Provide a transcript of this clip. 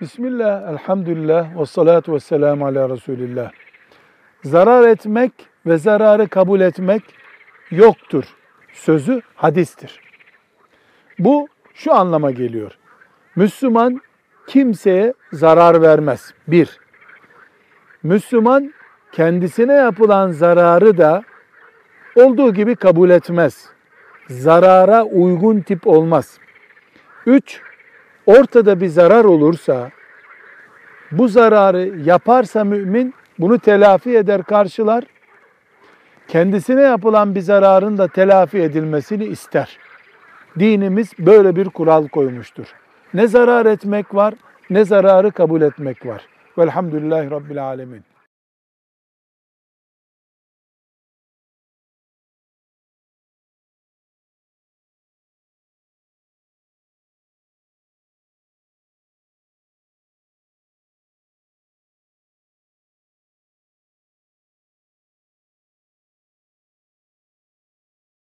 Bismillah, elhamdülillah, ve salatu ve selamu ala Resulillah. Zarar etmek ve zararı kabul etmek yoktur. Sözü hadistir. Bu şu anlama geliyor. Müslüman kimseye zarar vermez. Bir, Müslüman kendisine yapılan zararı da olduğu gibi kabul etmez. Zarara uygun tip olmaz. Üç, ortada bir zarar olursa, bu zararı yaparsa mümin bunu telafi eder, karşılar. Kendisine yapılan bir zararın da telafi edilmesini ister. Dinimiz böyle bir kural koymuştur. Ne zarar etmek var, ne zararı kabul etmek var. Velhamdülillahi Rabbil Alemin.